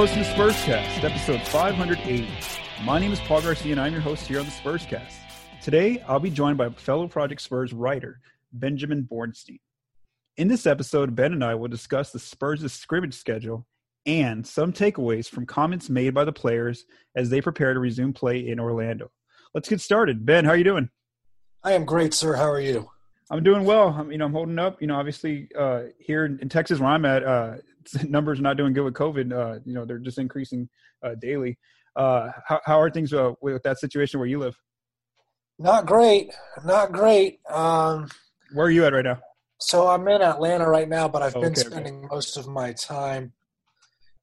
You're listening to Spurscast, episode 580. My name is Paul Garcia, and I'm your host here on the Spurscast. Today, I'll be joined by fellow Project Spurs writer, Benjamin Bornstein. In this episode, Ben and I will discuss the Spurs' scrimmage schedule and some takeaways from comments made by the players as they prepare to resume play in Orlando. Let's get started. Ben, how are you doing? I am great, sir. How are you? I'm doing well. I'm, you know, I'm holding up. You know, obviously uh, here in, in, Texas, where I'm at, uh, numbers are not doing good with COVID. Uh, you know, they're just increasing uh, daily. Uh, how, how are things uh, with that situation where you live? Not great. Not great. Um, where are you at right now? So I'm in Atlanta right now, but I've been spending okay. most of my time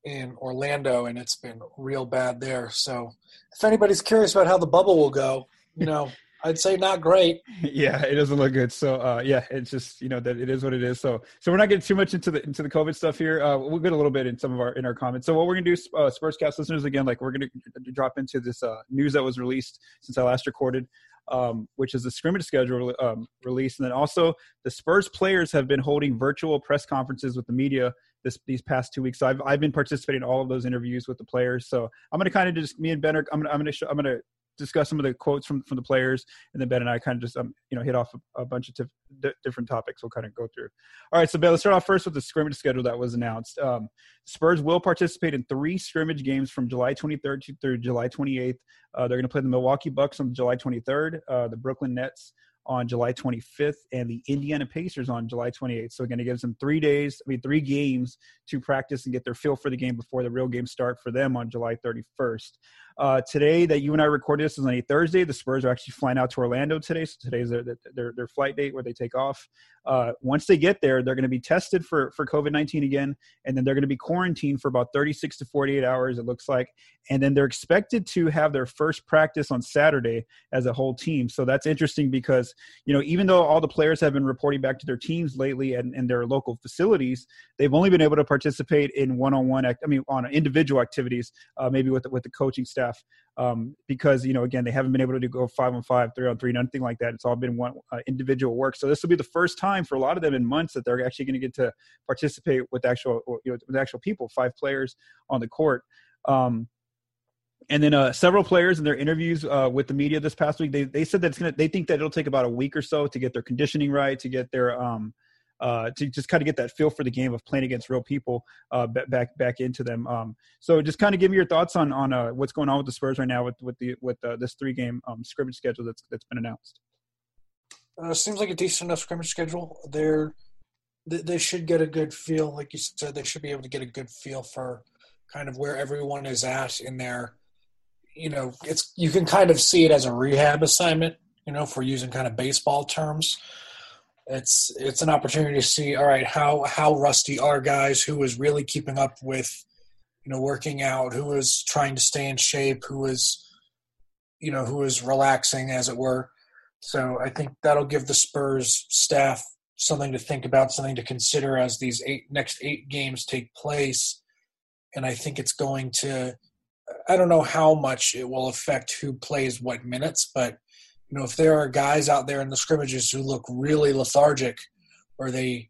in Orlando, and it's been real bad there. So if anybody's curious about how the bubble will go, you know. I'd say not great. Yeah, it doesn't look good. So uh, yeah, it's just you know that it is what it is. So so we're not getting too much into the into the COVID stuff here. Uh, we'll get a little bit in some of our in our comments. So what we're gonna do, uh, Spurscast listeners, again, like we're gonna drop into this uh, news that was released since I last recorded. Um, which is the scrimmage schedule um, release, and then also the Spurs players have been holding virtual press conferences with the media this these past two weeks. So I've I've been participating in all of those interviews with the players. So I'm going to kind of just me and Ben are I'm going to I'm going to I'm going to discuss some of the quotes from from the players, and then Ben and I kind of just um, you know hit off a, a bunch of different topics. We'll kind of go through. All right, so Ben, let's start off first with the scrimmage schedule that was announced. Um, Spurs will participate in three scrimmage games from July 23rd through July 28th. Uh, they're going to play the Milwaukee Bucks on July 23rd, uh, the Brooklyn Nets on July 25th and the Indiana Pacers on July 28th. So again, it gives them three days, I mean, three games to practice and get their feel for the game before the real games start for them on July 31st. Uh, today that you and I recorded this is on a Thursday. The Spurs are actually flying out to Orlando today. So today's their, their, their flight date where they take off. Uh, once they get there, they're going to be tested for, for COVID 19 again, and then they're going to be quarantined for about 36 to 48 hours, it looks like. And then they're expected to have their first practice on Saturday as a whole team. So that's interesting because, you know, even though all the players have been reporting back to their teams lately and, and their local facilities, they've only been able to participate in one on one, I mean, on individual activities, uh, maybe with with the coaching staff um, because you know again they haven't been able to go five on five, three on three, nothing like that. It's all been one uh, individual work. So this will be the first time for a lot of them in months that they're actually going to get to participate with actual you know with actual people, five players on the court. Um, and then uh, several players in their interviews uh, with the media this past week, they, they said that it's gonna. They think that it'll take about a week or so to get their conditioning right, to get their um, uh, to just kind of get that feel for the game of playing against real people uh, back back into them. Um, so just kind of give me your thoughts on on uh, what's going on with the Spurs right now with with the with uh, this three game um, scrimmage schedule that's that's been announced. Uh, seems like a decent enough scrimmage schedule. They're they should get a good feel, like you said. They should be able to get a good feel for kind of where everyone is at in their. You know, it's you can kind of see it as a rehab assignment. You know, for using kind of baseball terms it's it's an opportunity to see all right how how rusty are guys? Who is really keeping up with you know working out? Who is trying to stay in shape? Who is you know who is relaxing as it were? So i think that'll give the spurs staff something to think about something to consider as these eight next eight games take place. And i think it's going to i don't know how much it will affect who plays what minutes but you know, if there are guys out there in the scrimmages who look really lethargic or they,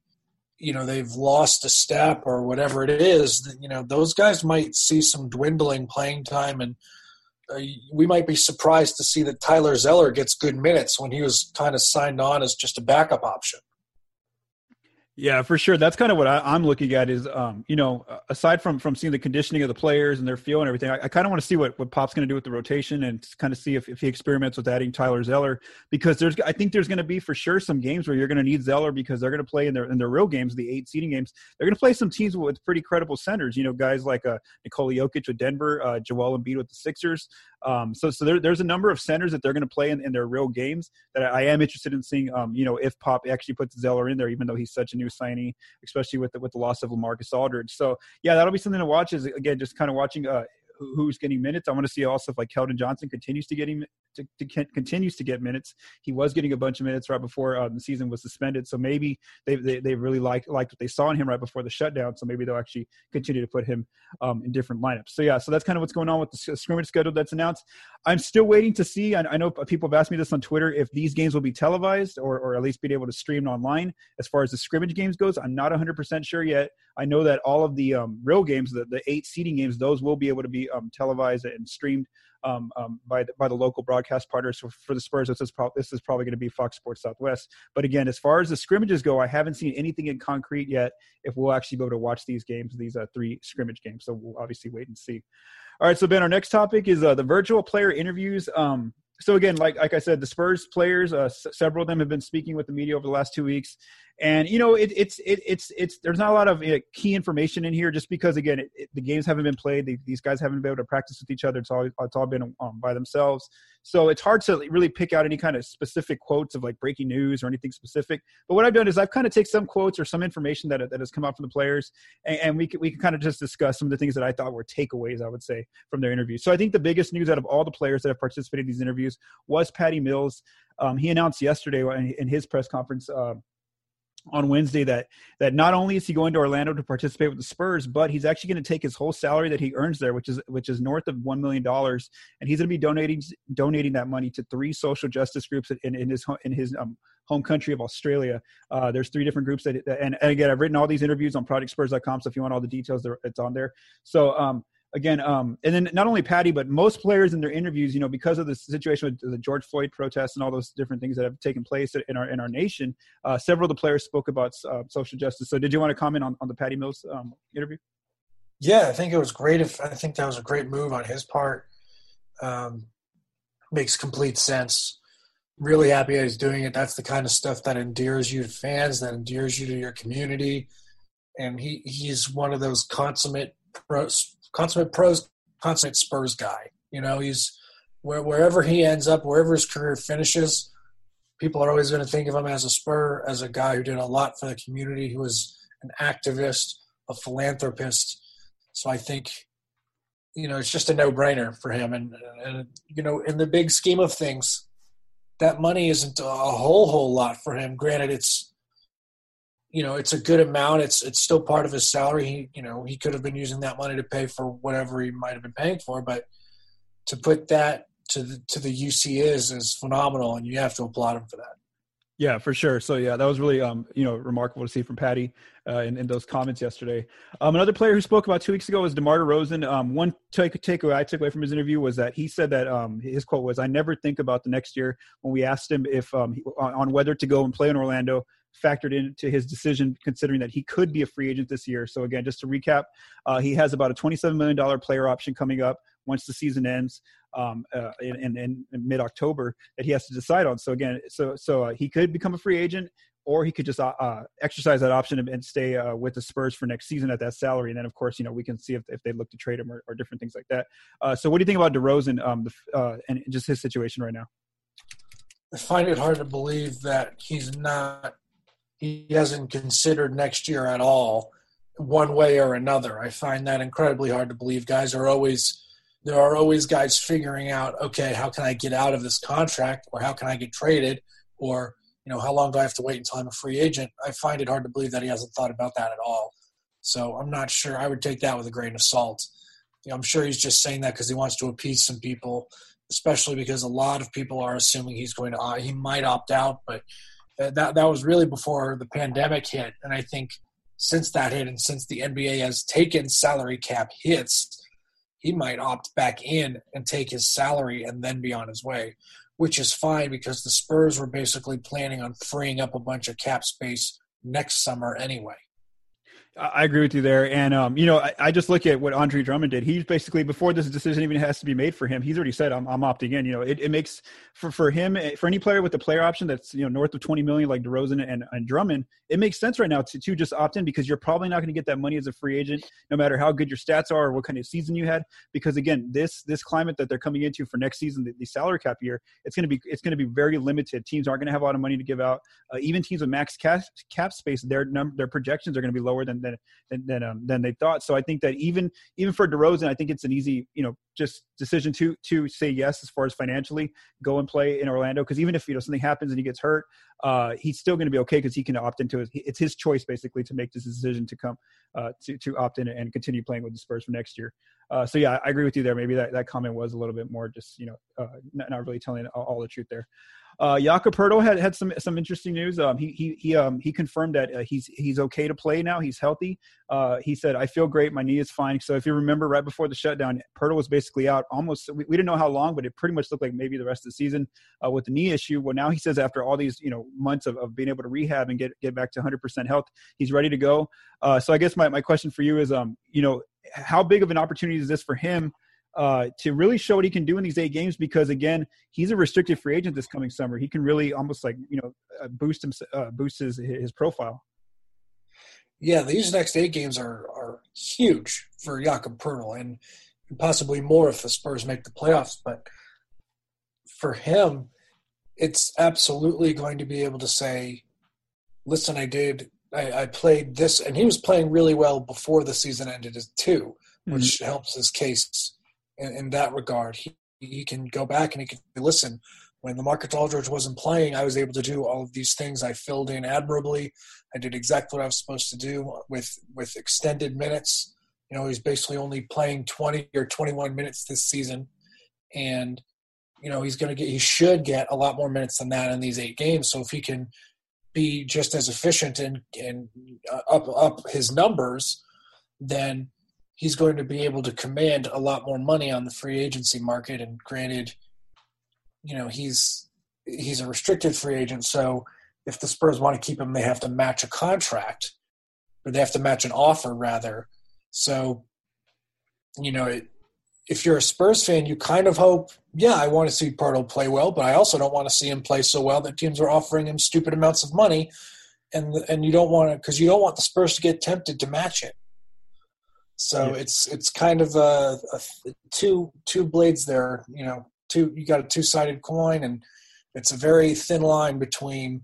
you know, they've lost a step or whatever it is, you know, those guys might see some dwindling playing time and uh, we might be surprised to see that Tyler Zeller gets good minutes when he was kind of signed on as just a backup option. Yeah, for sure. That's kind of what I, am looking at. Is um, you know, aside from from seeing the conditioning of the players and their feel and everything, I, I kind of want to see what what Pop's going to do with the rotation and kind of see if, if he experiments with adding Tyler Zeller because there's I think there's going to be for sure some games where you're going to need Zeller because they're going to play in their in their real games, the eight seeding games. They're going to play some teams with pretty credible centers. You know, guys like uh, Nikola Jokic with Denver, uh, Joel Embiid with the Sixers. Um, so so there, there's a number of centers that they're going to play in, in their real games that I, I am interested in seeing. Um, you know, if Pop actually puts Zeller in there, even though he's such a new signee especially with the, with the loss of LaMarcus Aldridge. So yeah, that'll be something to watch. Is again just kind of watching uh, who's getting minutes. I want to see also if like Keldon Johnson continues to get him to, to, continues to get minutes. He was getting a bunch of minutes right before uh, the season was suspended, so maybe they they, they really like liked what they saw in him right before the shutdown. So maybe they'll actually continue to put him um, in different lineups. So yeah, so that's kind of what's going on with the scrimmage schedule that's announced. I'm still waiting to see. I, I know people have asked me this on Twitter if these games will be televised or or at least be able to stream online. As far as the scrimmage games goes, I'm not 100 percent sure yet. I know that all of the um, real games, the, the eight seeding games, those will be able to be um, televised and streamed um, um, by the, by the local broadcast partners. For the Spurs, this is, pro- this is probably going to be Fox Sports Southwest. But again, as far as the scrimmages go, I haven't seen anything in concrete yet. If we'll actually be able to watch these games, these uh, three scrimmage games, so we'll obviously wait and see. All right, so Ben, our next topic is uh, the virtual player interviews. Um, so again, like like I said, the Spurs players, uh, s- several of them have been speaking with the media over the last two weeks, and you know it, it's it, it's it's there's not a lot of uh, key information in here just because again it, it, the games haven't been played, these guys haven't been able to practice with each other. It's all it's all been um, by themselves, so it's hard to really pick out any kind of specific quotes of like breaking news or anything specific. But what I've done is I've kind of take some quotes or some information that that has come out from the players, and, and we can, we can kind of just discuss some of the things that I thought were takeaways. I would say from their interviews. So I think the biggest news out of all the players that have participated in these interviews was Patty Mills. Um, he announced yesterday in his press conference uh, on Wednesday that that not only is he going to Orlando to participate with the Spurs, but he's actually going to take his whole salary that he earns there, which is which is north of one million dollars, and he's going to be donating donating that money to three social justice groups in, in his in his um, home country of Australia. Uh, there's three different groups that, and, and, again, I've written all these interviews on ProjectSpurs.com, so if you want all the details, it's on there. So um, again, um, and then not only Patty, but most players in their interviews, you know, because of the situation with the George Floyd protests and all those different things that have taken place in our in our nation, uh, several of the players spoke about uh, social justice. So, did you want to comment on, on the Patty Mills um, interview? Yeah, I think it was great. If I think that was a great move on his part, um, makes complete sense. Really happy that he's doing it. That's the kind of stuff that endears you to fans, that endears you to your community, and he he's one of those consummate pros consummate pros, consummate Spurs guy. You know, he's where wherever he ends up, wherever his career finishes, people are always going to think of him as a Spur, as a guy who did a lot for the community, who was an activist, a philanthropist. So I think, you know, it's just a no-brainer for him. And, and you know, in the big scheme of things, that money isn't a whole whole lot for him. Granted, it's you know it's a good amount it's it's still part of his salary he you know he could have been using that money to pay for whatever he might have been paying for but to put that to the to the UC is is phenomenal and you have to applaud him for that yeah, for sure. So yeah, that was really um, you know remarkable to see from Patty uh, in, in those comments yesterday. Um, another player who spoke about two weeks ago was DeMar DeRozan. Um, one take takeaway I took away from his interview was that he said that um, his quote was, "I never think about the next year." When we asked him if um, on, on whether to go and play in Orlando, factored into his decision, considering that he could be a free agent this year. So again, just to recap, uh, he has about a $27 million player option coming up once the season ends um, uh, in, in, in mid October that he has to decide on. So again, so so uh, he could become a free agent, or he could just uh, uh exercise that option and, stay uh, with the Spurs for next season at that salary. And then, of course, you know we can see if, if they look to trade him or, or different things like that. Uh, so, what do you think about DeRozan um, the, and just his situation right now? I find it hard to believe that he's not he hasn't considered next year at all, one way or another. I find that incredibly hard to believe. Guys are always there are always guys figuring out, okay, how can I get out of this contract, or how can I get traded, or you know, how long do I have to wait until I'm a free agent? I find it hard to believe that he hasn't thought about that at all. So I'm not sure. I would take that with a grain of salt. You know, I'm sure he's just saying that because he wants to appease some people, especially because a lot of people are assuming he's going to uh, he might opt out, but that that was really before the pandemic hit, and I think since that hit and since the NBA has taken salary cap hits, he might opt back in and take his salary and then be on his way, which is fine because the Spurs were basically planning on freeing up a bunch of cap space next summer anyway. I agree with you there, and um, you know, I, I, just look at what Andre Drummond did. He's basically before this decision even has to be made for him. He's already said, "I'm, I'm opting in." You know, it, it makes for for him eh, for any player with the player option that's you know north of 20 million like DeRozan and, and Drummond, it makes sense right now to to just opt in because you're probably not going to get that money as a free agent, no matter how good your stats are or what kind of season you had. Because again, this this climate that they're coming into for next season, the, the salary cap year, it's going to be it's going to be very limited. Teams aren't going to have a lot of money to give out. Uh, even teams with max cap cap space, their number their projections are going to be lower than than than, um, than they thought. So I think that even even for DeRozan, I think it's an easy you know just decision to to say yes as far as financially go and play in Orlando because even if you know something happens and he gets hurt, uh, he's still going to be okay because he can opt into it. It's his choice basically to make this decision to come uh, to to opt in and continue playing with the Spurs for next year. Uh, so yeah, I agree with you there. Maybe that, that comment was a little bit more just you know uh, not, not really telling all, all, the truth there. Uh, Jakob had had some some interesting news. Um, he he he um he confirmed that uh, he's he's okay to play now. He's healthy. Uh, he said, "I feel great. My knee is fine." So if you remember, right before the shutdown, Poeltl was basically out almost. We, we didn't know how long, but it pretty much looked like maybe the rest of the season uh, with the knee issue. Well, now he says after all these you know months of, of being able to rehab and get get back to 100 percent health, he's ready to go. Uh, so I guess my my question for you is, um, you know, how big of an opportunity is this for him? Uh, to really show what he can do in these eight games because again he's a restricted free agent this coming summer he can really almost like you know uh, boost him uh, boost his, his profile yeah these next eight games are are huge for Jakob Poeltl and possibly more if the Spurs make the playoffs but for him it's absolutely going to be able to say listen I did I, I played this and he was playing really well before the season ended too which mm-hmm. helps his case in, in that regard. He, he can go back and he can listen. When LaMarcus Aldridge wasn't playing, I was able to do all of these things. I filled in admirably. I did exactly what I was supposed to do with with extended minutes. You know, he's basically only playing 20 or 21 minutes this season, and you know he's going to get he should get a lot more minutes than that in these eight games. So if he can be just as efficient and and uh, up up his numbers, then he's going to be able to command a lot more money on the free agency market. And granted, you know, he's he's a restricted free agent, so if the Spurs want to keep him, they have to match a contract, or they have to match an offer rather. So, you know, it, if you're a Spurs fan, you kind of hope, yeah, I want to see Poeltl play well, but I also don't want to see him play so well that teams are offering him stupid amounts of money, and and you don't want to because you don't want the Spurs to get tempted to match it. So yeah. it's it's kind of a, a, two two blades there. You know, two you got a two sided coin, and it's a very thin line between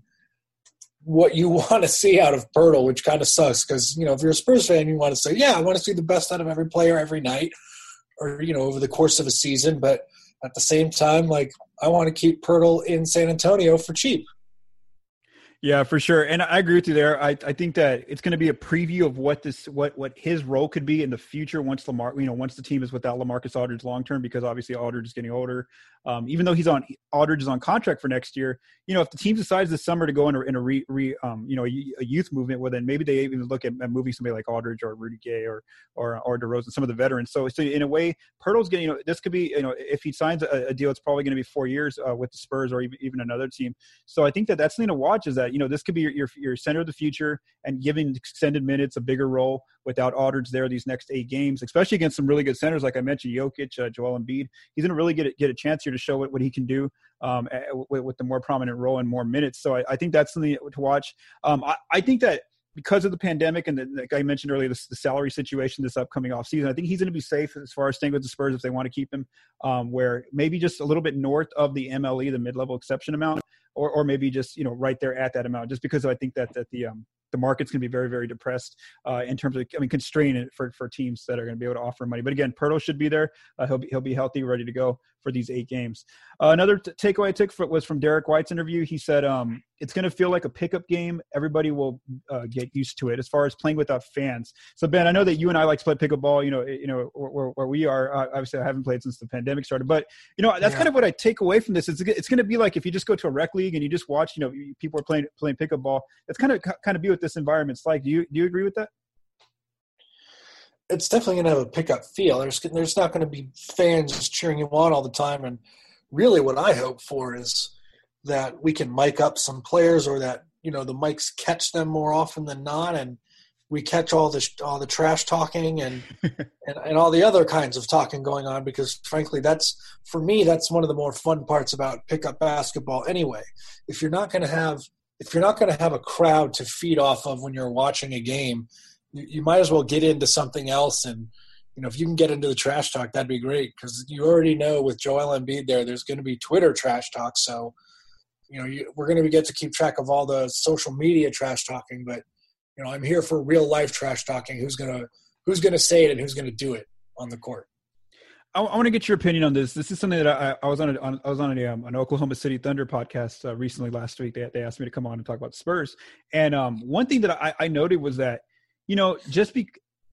what you want to see out of Poeltl, which kind of sucks because you know if you're a Spurs fan, you want to say, yeah, I want to see the best out of every player every night, or you know over the course of a season. But at the same time, like I want to keep Poeltl in San Antonio for cheap. Yeah, for sure, and I agree with you there. I, I think that it's going to be a preview of what this what what his role could be in the future once Lamar you know once the team is without LaMarcus Aldridge long term because obviously Aldridge is getting older. Um, even though he's on Aldridge is on contract for next year, you know if the team decides this summer to go in a, in a re, re um, you know a, youth movement, well then maybe they even look at, at moving somebody like Aldridge or Rudy Gay or or or DeRozan, some of the veterans. So so in a way, Poeltl's getting you know this could be you know if he signs a, a deal, it's probably going to be four years uh, with the Spurs or even even another team. So I think that that's something to watch is that you know this could be your, your your center of the future and giving extended minutes a bigger role without Aldridge there these next eight games, especially against some really good centers like I mentioned, Jokic, uh, Joel Embiid. He's going to really get a, get a chance here to show what, what he can do um, with, with, the more prominent role and more minutes. So I, I think that's something to watch. Um, I, I think that because of the pandemic and the, like I mentioned earlier, the, salary situation this upcoming offseason, I think he's going to be safe as far as staying with the Spurs if they want to keep him, um, where maybe just a little bit north of the MLE, the mid-level exception amount, or or maybe just you know right there at that amount, just because I think that that the um, the market's going to be very, very depressed uh, in terms of, I mean, constrained for, for teams that are going to be able to offer money. But again, Poeltl should be there. Uh, he'll be he'll be healthy, ready to go for these eight games. Uh, another t- takeaway I took for, was from Derrick White's interview. He said um, it's going to feel like a pickup game. Everybody will uh, get used to it as far as playing without fans. So Ben, I know that you and I like to play pickleball. You know, you know where, where we are. Uh, obviously, I haven't played since the pandemic started, but you know that's yeah. kind of what I take away from this. It's it's going to be like if you just go to a rec league and you just watch. You know, people are playing playing pickleball. That's kind of kind of be what this environment's like. Do you do you agree with that? It's definitely going to have a pickup feel. There's there's not going to be fans cheering you on all the time, and really, what I hope for is that we can mic up some players, or that you know the mics catch them more often than not, and we catch all the all the trash talking and, and and all the other kinds of talking going on because frankly that's for me that's one of the more fun parts about pickup basketball anyway if you're not going to have if you're not going to have a crowd to feed off of when you're watching a game, you, you, might as well get into something else. And you know, if you can get into the trash talk, that'd be great because you already know with Joel Embiid there, there's going to be Twitter trash talk. So you know, you, we're going to get to keep track of all the social media trash talking. But you know, I'm here for real life trash talking. Who's gonna who's gonna say it and who's gonna do it on the court? I, I want to get your opinion on this. This is something that I, I was on, a, on, I was on a, um, an Oklahoma City Thunder podcast uh, recently last week. They, they asked me to come on and talk about Spurs. And um, one thing that I, I noted was that, you know, just be,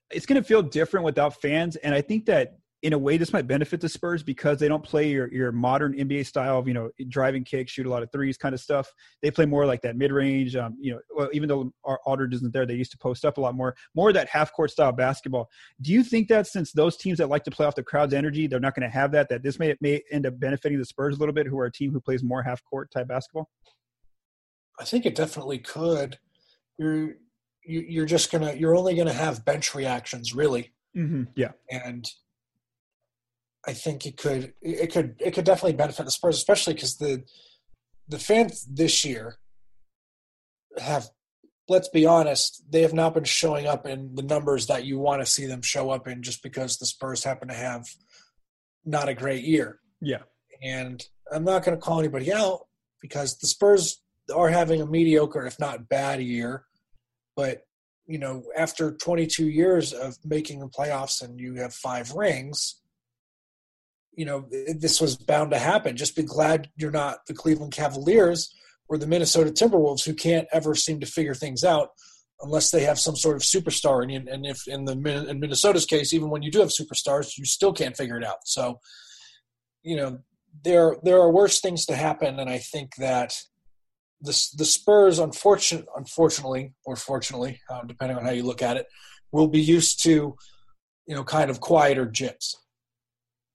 it's going to feel different without fans. And I think that in a way this might benefit the Spurs because they don't play your your modern NBA style of you know driving kick, shoot a lot of threes kind of stuff. They play more like that mid range. Um, you know, well, even though Aldridge isn't there, they used to post up a lot more, more of that half court style basketball. Do you think that since those teams that like to play off the crowd's energy, they're not going to have that, that this may may end up benefiting the Spurs a little bit, who are a team who plays more half court type basketball? I think it definitely could. You're you're just gonna you're only gonna have bench reactions really. Mm-hmm. Yeah, and I think it could it could it could definitely benefit the Spurs, especially because the the fans this year have let's be honest, they have not been showing up in the numbers that you want to see them show up in just because the Spurs happen to have not a great year. Yeah. And I'm not going to call anybody out because the Spurs are having a mediocre, if not bad year. But, you know, after 22 years of making the playoffs and you have five rings, you know, this was bound to happen. Just be glad you're not the Cleveland Cavaliers or the Minnesota Timberwolves who can't ever seem to figure things out unless they have some sort of superstar. And, and if in the in Minnesota's case, even when you do have superstars, you still can't figure it out. So, you know, there there are worse things to happen, and I think that the the Spurs, unfortunate, unfortunately, or fortunately, um, depending on how you look at it, will be used to, you know, kind of quieter gyms.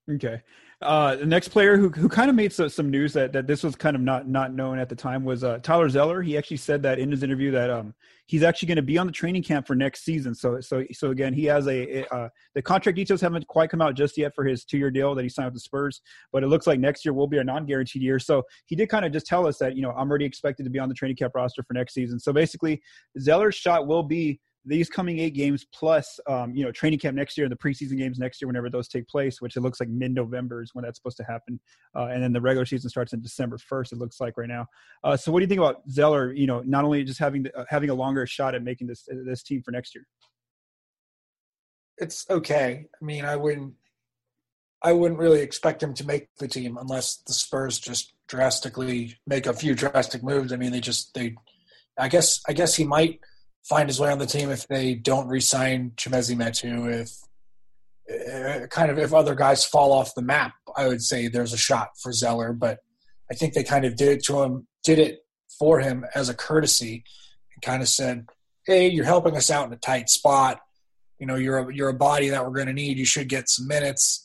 Okay. Uh, the next player who, who kind of made some, some news that, that this was kind of not not known at the time was uh, Tyler Zeller. He actually said that in his interview that um, he's actually going to be on the training camp for next season. So so so again, he has a, a uh, the contract details haven't quite come out just yet for his two year deal that he signed with the Spurs, but it looks like next year will be a non guaranteed year. So he did kind of just tell us that you know I'm already expected to be on the training camp roster for next season. So basically, Zeller's shot will be these coming eight games plus um, you know training camp next year and the preseason games next year whenever those take place which it looks like mid-november is when that's supposed to happen uh, and then the regular season starts in december 1st it looks like right now. Uh, so what do you think about zeller you know not only just having the, uh, having a longer shot at making this this team for next year? It's okay. I mean i wouldn't i wouldn't really expect him to make the team unless the spurs just drastically make a few drastic moves. I mean they just they i guess i guess he might find his way on the team if they don't re-sign Chimezie Metu. If uh, kind of if other guys fall off the map, I would say there's a shot for Zeller. But I think they kind of did it to him, did it for him as a courtesy, and kind of said, "Hey, you're helping us out in a tight spot. You know, you're a, you're a body that we're going to need. You should get some minutes."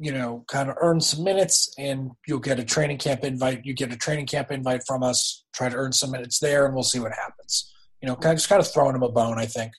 you know, kind of earn some minutes and you'll get a training camp invite. You get a training camp invite from us, try to earn some minutes there, and we'll see what happens you know, kind of just kind of throwing him a bone. I think.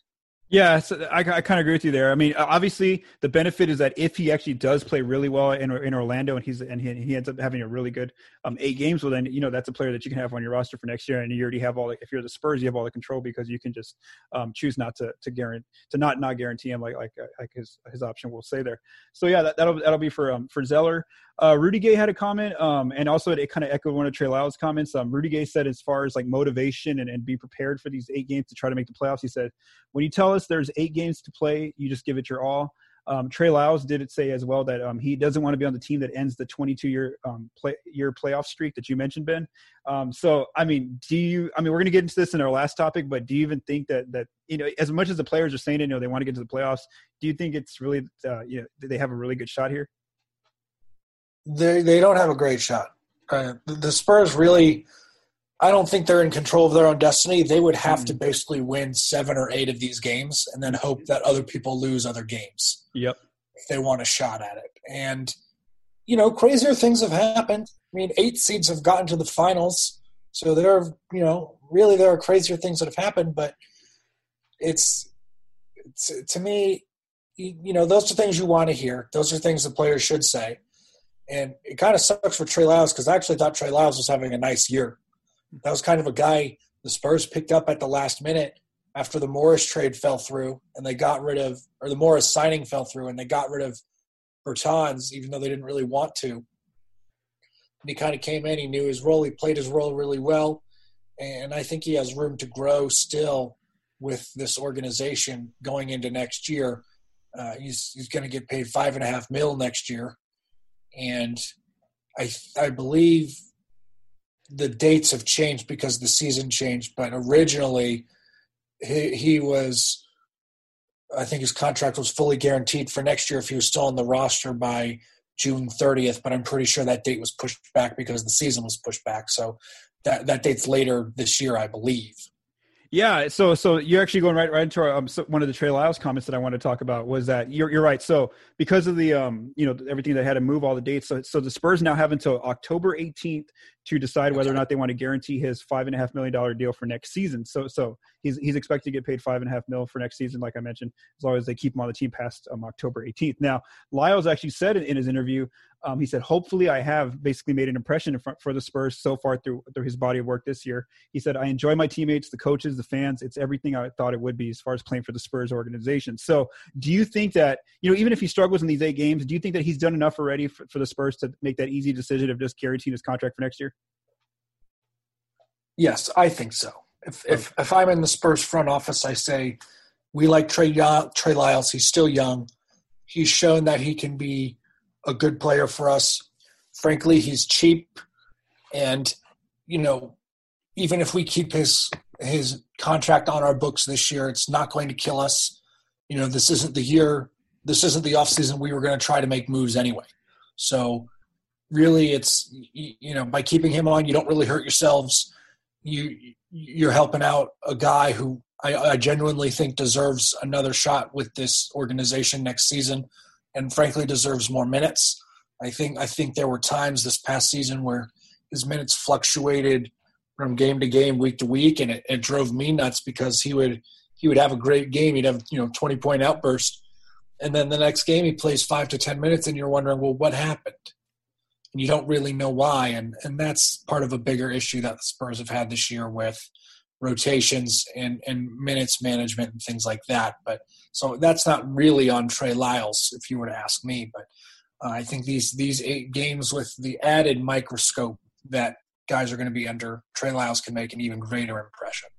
Yeah, so I, I kind of agree with you there. I mean, obviously, the benefit is that if he actually does play really well in, in Orlando and he's and he, he ends up having a really good um, eight games, well, then you know that's a player that you can have on your roster for next year, and you already have all. The, if you're the Spurs, you have all the control because you can just um, choose not to to guarantee to not not guarantee him like like uh, like his his option will say there. So yeah, that, that'll that'll be for um for Zeller. Uh, Rudy Gay had a comment, um, and also it, it kind of echoed one of Trey Lyles' comments. Um, Rudy Gay said, as far as like motivation and, and be prepared for these eight games to try to make the playoffs, he said, when you tell us there's eight games to play, you just give it your all. Um, Trey Lyles did it say as well that um, he doesn't want to be on the team that ends the 22 year um, play, year playoff streak that you mentioned, Ben. Um, so, I mean, do you? I mean, we're going to get into this in our last topic, but do you even think that that you know, as much as the players are saying, it, you know, they want to get to the playoffs, do you think it's really, uh, you know, they have a really good shot here? They they don't have a great shot. Uh, the, Spurs really, I don't think they're in control of their own destiny. They would have mm. to basically win seven or eight of these games and then hope that other people lose other games. Yep. If they want a shot at it, and you know, crazier things have happened. I mean, eight seeds have gotten to the finals, so there are you know really there are crazier things that have happened, but it's, it's to me, you, you know, those are things you want to hear. Those are things the players should say and it kind of sucks for Trey Lyles because I actually thought Trey Lyles was having a nice year. That was kind of a guy the Spurs picked up at the last minute after the Morris trade fell through and they got rid of, or the Morris signing fell through and they got rid of Bertans, even though they didn't really want to. And he kind of came in, he knew his role, he played his role really well. And I think he has room to grow still with this organization going into next year. Uh, he's he's going to get paid five and a half mil next year, and I I believe the dates have changed because the season changed, but originally he, he was I think his contract was fully guaranteed for next year if he was still on the roster by June 30th, but I'm pretty sure that date was pushed back because the season was pushed back. So that that date's later this year, I believe. Yeah, so so you're actually going right right into our, um, so one of the Trey Lyles comments that I want to talk about was that you're you're right. So because of the um you know everything they had to move all the dates, so so the Spurs now have until October 18th to decide whether or not they want to guarantee his five and a half million dollar deal for next season. So so he's he's expected to get paid five and a half mil for next season, like I mentioned, as long as they keep him on the team past um, October 18th. Now Lyles actually said in, in his interview um, he said, "Hopefully, I have basically made an impression front, for the Spurs so far through through his body of work this year." He said, "I enjoy my teammates, the coaches, the fans. It's everything I thought it would be as far as playing for the Spurs organization." So, do you think that you know, even if he struggles in these eight games, do you think that he's done enough already for, for the Spurs to make that easy decision of just guaranteeing his contract for next year? Yes, I think so. If if if I'm in the Spurs front office, I say we like Trey Trey Lyles. He's still young. He's shown that he can be a good player for us. Frankly, he's cheap, and you know, even if we keep his his contract on our books this year, it's not going to kill us. You know, this isn't the year. This isn't the off season. We were going to try to make moves anyway. So, really, it's you know, by keeping him on, you don't really hurt yourselves. You you're helping out a guy who I, I genuinely think deserves another shot with this organization next season and frankly deserves more minutes. I think I think there were times this past season where his minutes fluctuated from game to game, week to week, and it, it drove me nuts because he would he would have a great game. He'd have you know twenty point outburst, and then the next game he plays five to ten minutes, and you're wondering, well, what happened? And you don't really know why, and and that's part of a bigger issue that the Spurs have had this year with rotations and, and minutes management and things like that. But so that's not really on Trey Lyles, if you were to ask me. But uh, I think these these eight games with the added microscope that guys are going to be under, Trey Lyles can make an even greater impression.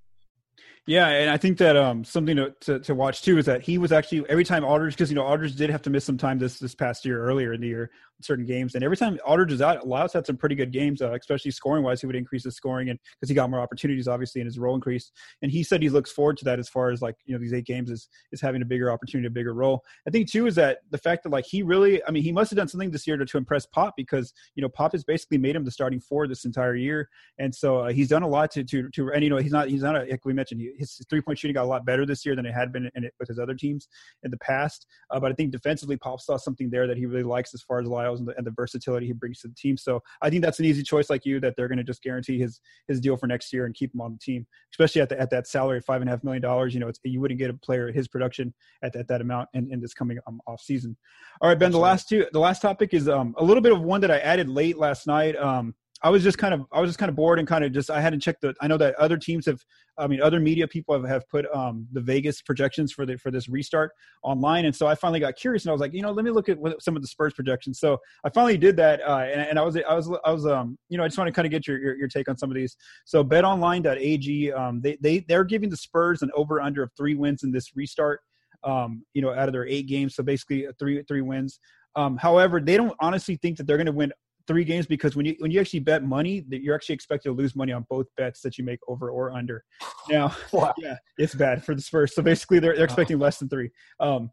Yeah, and I think that um, something to, to, to, watch too is that he was actually every time Aldridge because you know Aldridge did have to miss some time this this past year earlier in the year certain games. And every time Aldridge is out, Lyles had some pretty good games, uh, especially scoring wise. He would increase his scoring and because he got more opportunities, obviously, and his role increased. And he said he looks forward to that as far as like you know these eight games is is having a bigger opportunity, a bigger role. I think too is that the fact that like he really, I mean, he must have done something this year to, to impress Pop because you know Pop has basically made him the starting four this entire year, and so uh, he's done a lot to to to and you know he's not he's not a, like we mentioned his three point shooting got a lot better this year than it had been in it with his other teams in the past. Uh, but I think defensively, Pop saw something there that he really likes as far as Lyles and the, and the versatility he brings to the team. So I think that's an easy choice like you that they're going to just guarantee his his deal for next year and keep him on the team, especially at the, at that salary of five and a half million dollars. You know, it's you wouldn't get a player at his production at, at that amount in, in this coming um, off season. All right, Ben. Absolutely. The last two, the last topic is um, a little bit of one that I added late last night. Um, I was just kind of I was just kind of bored and kind of just I hadn't checked the I know that other teams have I mean other media people have, have put um, the Vegas projections for the for this restart online. And so I finally got curious and I was like you know let me look at some of the Spurs projections. So I finally did that uh, and, and, I was I was I was um you know I just want to kind of get your, your, your take on some of these. So betonline.ag um they they they're giving the Spurs an over under of three wins in this restart um you know out of their eight games. So basically three three wins. Um, however, they don't honestly think that they're going to win three games because when you when you actually bet money, that you're actually expected to lose money on both bets that you make over or under. Now, wow. yeah, it's bad for the Spurs. So basically, they're they're expecting less than three. Um,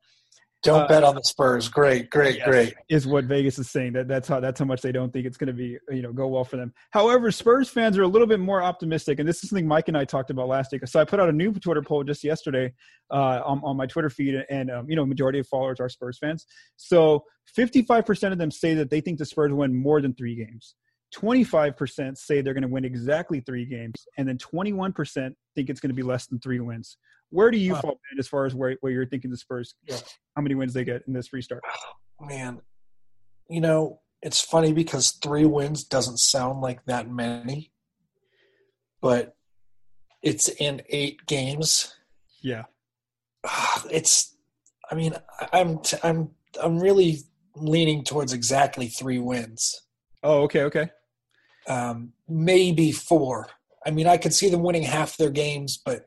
don't uh, bet on the Spurs. Great, great, yes, great. Is what Vegas is saying. That that's how that's how much they don't think it's going to be you know go well for them. However, Spurs fans are a little bit more optimistic, and this is something Mike and I talked about last week. So I put out a new Twitter poll just yesterday uh, on on my Twitter feed, and um, you know majority of followers are Spurs fans. So 55% of them say that they think the Spurs win more than three games. 25% say they're going to win exactly three games, and then 21% think it's going to be less than three wins. Where do you fall, Ben, as far as where, where you're thinking the Spurs, how many wins they get in this restart? Man, you know, it's funny because three wins doesn't sound like that many, but it's in eight games. Yeah. It's, I mean, I'm, I'm, I'm really leaning towards exactly three wins. Oh, okay, okay. Um, maybe four. I mean, I could see them winning half their games, but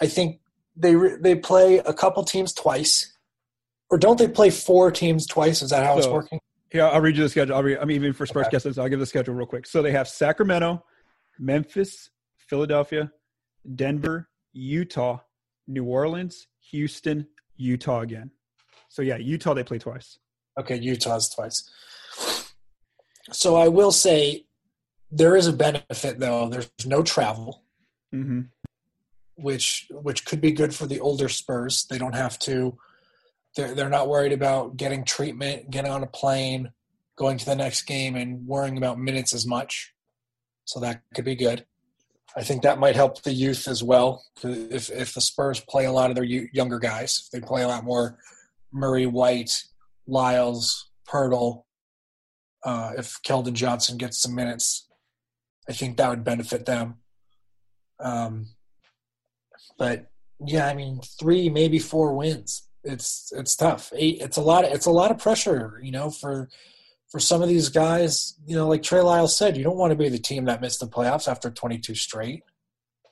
I think they they play a couple teams twice, or don't they play four teams twice? Is that how so, it's working? Yeah, I'll read you the schedule. I'll read, I mean, even for Spurs okay. guests, I'll give the schedule real quick. So they have Sacramento, Memphis, Philadelphia, Denver, Utah, New Orleans, Houston, Utah again. So yeah, Utah they play twice. Okay, Utah's twice. So I will say there is a benefit though. There's no travel, hmm which which could be good for the older Spurs. They don't have to. They're they're not worried about getting treatment, getting on a plane, going to the next game, and worrying about minutes as much. So that could be good. I think that might help the youth as well. If if the Spurs play a lot of their younger guys, if they play a lot more Murray, White, Lyles, Poeltl, uh, if Keldon Johnson gets some minutes, I think that would benefit them. Um, but yeah, I mean, three maybe four wins. It's it's tough. Eight. It's a lot. Of, it's a lot of pressure, you know, for for some of these guys. You know, like Trey Lyles said, you don't want to be the team that missed the playoffs after 22 straight.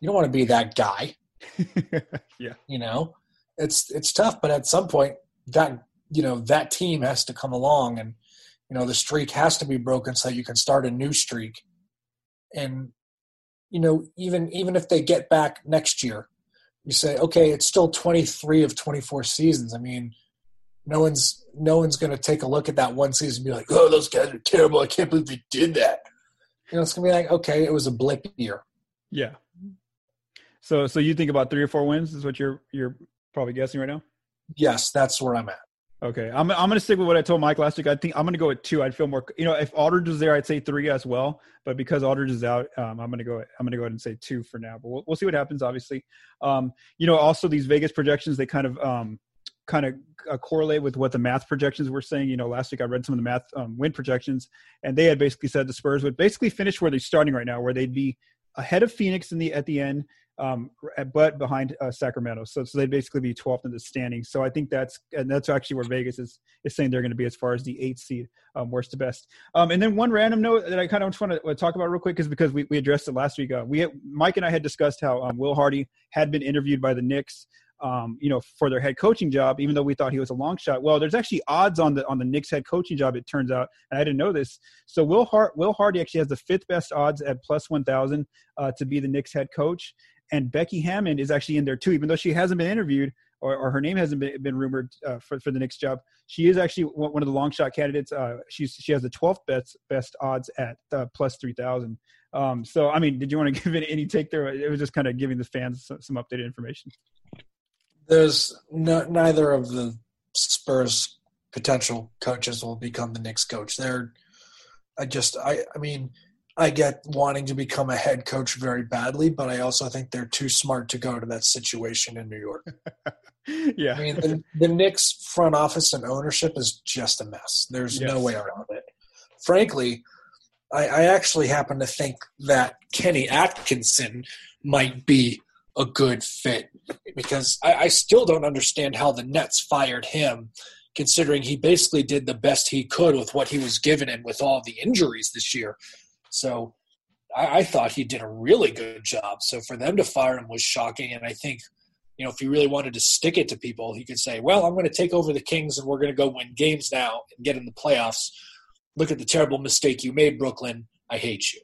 You don't want to be that guy. yeah. You know, it's it's tough, but at some point, that you know that team has to come along, and you know the streak has to be broken so you can start a new streak. And you know, even even if they get back next year, you say, okay, it's still 23 of 24 seasons. I mean, no one's no one's going to take a look at that one season and be like, oh, those guys are terrible. I can't believe they did that. You know, it's going to be like, okay, it was a blip year. Yeah. So so you think about three or four wins is what you're you're probably guessing right now? Yes, that's where I'm at. Okay, I'm I'm gonna stick with what I told Mike last week. I think I'm gonna go with two. I'd feel more, you know, if Aldridge was there, I'd say three as well. But because Aldridge is out, um, I'm gonna go. I'm gonna go ahead and say two for now. But we'll, we'll see what happens. Obviously, um, you know, also these Vegas projections they kind of um, kind of uh, correlate with what the math projections were saying. You know, last week I read some of the math um, win projections, and they had basically said the Spurs would basically finish where they're starting right now, where they'd be ahead of Phoenix in the at the end, um, but behind uh, Sacramento. So, so they'd basically be 12th in the standings. So I think that's and that's actually where Vegas is is saying they're going to be as far as the eighth seed, um, worst to best. Um, and then one random note that I kind of just want to talk about real quick is because we, we addressed it last week. Uh, we had, Mike and I had discussed how um, Will Hardy had been interviewed by the Knicks. Um, you know, for their head coaching job, even though we thought he was a long shot. Well, there's actually odds on the on the Knicks head coaching job. It turns out, and I didn't know this. So Will Hart, Will Hardy actually has the fifth best odds at plus one thousand uh, to be the Knicks head coach and Becky Hammon is actually in there too, even though she hasn't been interviewed or, or her name hasn't been, been rumored uh, for, for the Knicks job. She is actually one of the long shot candidates. Uh, she's she has the 12th best best odds at uh, plus three thousand. Um, so I mean, did you want to give it any take there? It was just kind of giving the fans some, some updated information. There's no, neither of the Spurs potential coaches will become the Knicks coach. They're I just I I mean I get wanting to become a head coach very badly, but I also think they're too smart to go to that situation in New York. yeah. I mean, the, the Knicks front office and ownership is just a mess. There's Yes. no way around it. Frankly, I, I actually happen to think that Kenny Atkinson might be a good fit because I, I still don't understand how the Nets fired him, considering he basically did the best he could with what he was given and with all the injuries this year. So I, I thought he did a really good job. So for them to fire him was shocking. And I think, you know, if he really wanted to stick it to people, he could say, well, I'm going to take over the Kings and we're going to go win games now and get in the playoffs. Look at the terrible mistake you made, Brooklyn. I hate you.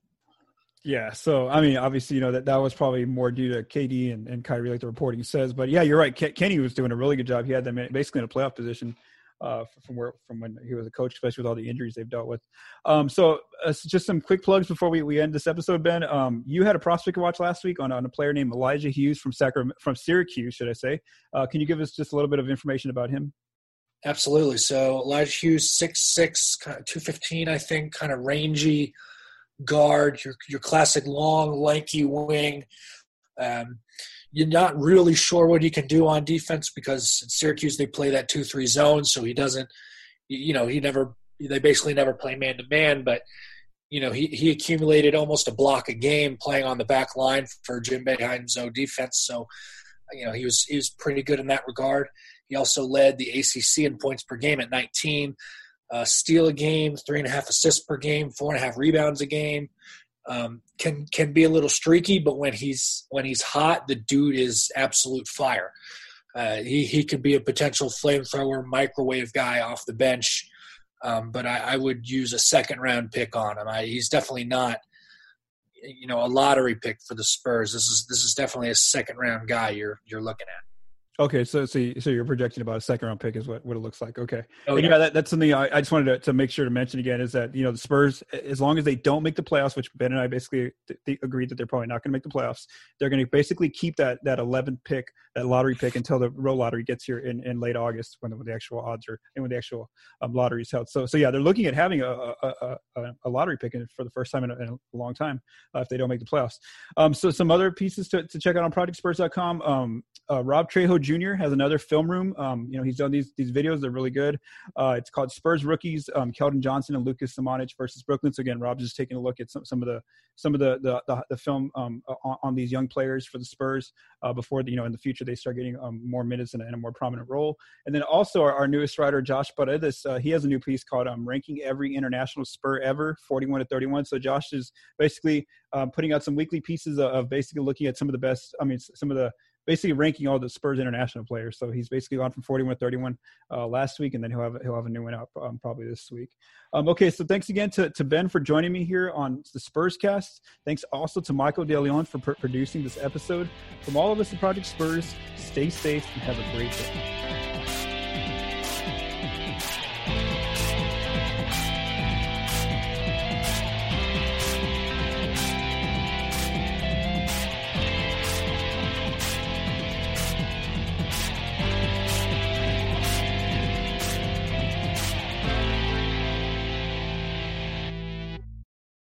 Yeah, so I mean, obviously, you know that that was probably more due to KD and, and Kyrie, like the reporting says. But yeah, you're right. Ke- Kenny was doing a really good job. He had them basically in a playoff position uh, from where from when he was a coach, especially with all the injuries they've dealt with. Um, so uh, just some quick plugs before we, we end this episode. Ben, um, you had a prospect watch last week on, on a player named Elijah Hughes from Sacramento, from Syracuse, should I say? Uh, can you give us just a little bit of information about him? Absolutely. So Elijah Hughes, six six, two fifteen, I think, kind of rangy guard. Your your classic long, lanky wing. Um, you're not really sure what he can do on defense because in Syracuse they play that two three zone, so he doesn't. You know, he never. They basically never play man to man, but you know he he accumulated almost a block a game playing on the back line for Jim Boeheim's zone defense. So you know he was he was pretty good in that regard. He also led the ACC in points per game at 19, uh, steal a game, three and a half assists per game, four and a half rebounds a game. Um, can can be a little streaky, but when he's when he's hot, the dude is absolute fire. Uh, he he could be a potential flamethrower, microwave guy off the bench. Um, but I, I would use a second round pick on him. I, he's definitely not, you know, a lottery pick for the Spurs. This is this is definitely a second round guy you're you're looking at. Okay, so so so you're projecting about a second round pick is what, what it looks like. Okay, Oh, yeah. yeah, that, that's something I, I just wanted to, to make sure to mention again is that you know the Spurs, as long as they don't make the playoffs, which Ben and I basically th- agreed that they're probably not going to make the playoffs, they're going to basically keep that that 11th pick, that lottery pick, until the real lottery gets here in, in late August when the, when the actual odds are and when the actual um, lottery is held. So so yeah, they're looking at having a a, a, a lottery pick for the first time in a, in a long time uh, if they don't make the playoffs. Um, so some other pieces to, to check out on ProjectSpurs.com. Um, uh, Rob Trejo Jr. has another film room. Um, you know, he's done these these videos; they're really good. Uh, it's called Spurs Rookies: um, Keldon Johnson and Lucas Samanic versus Brooklyn. So again, Rob's just taking a look at some, some of the some of the the, the, the film um, on, on these young players for the Spurs uh, before the, you know in the future they start getting um, more minutes and, and a more prominent role. And then also our, our newest writer Josh Paredes, uh, he has a new piece called um, "Ranking Every International Spur Ever, 41 to 31." So Josh is basically um, putting out some weekly pieces of, of basically looking at some of the best. I mean, some of the basically ranking all the Spurs international players. So he's basically gone from 41 to 31 uh, last week, and then he'll have he'll have a new one up um, probably this week. Um, okay, so thanks again to, to Ben for joining me here on the Spurscast. Thanks also to Michael DeLeon for pr- producing this episode. From all of us at Project Spurs, stay safe and have a great day.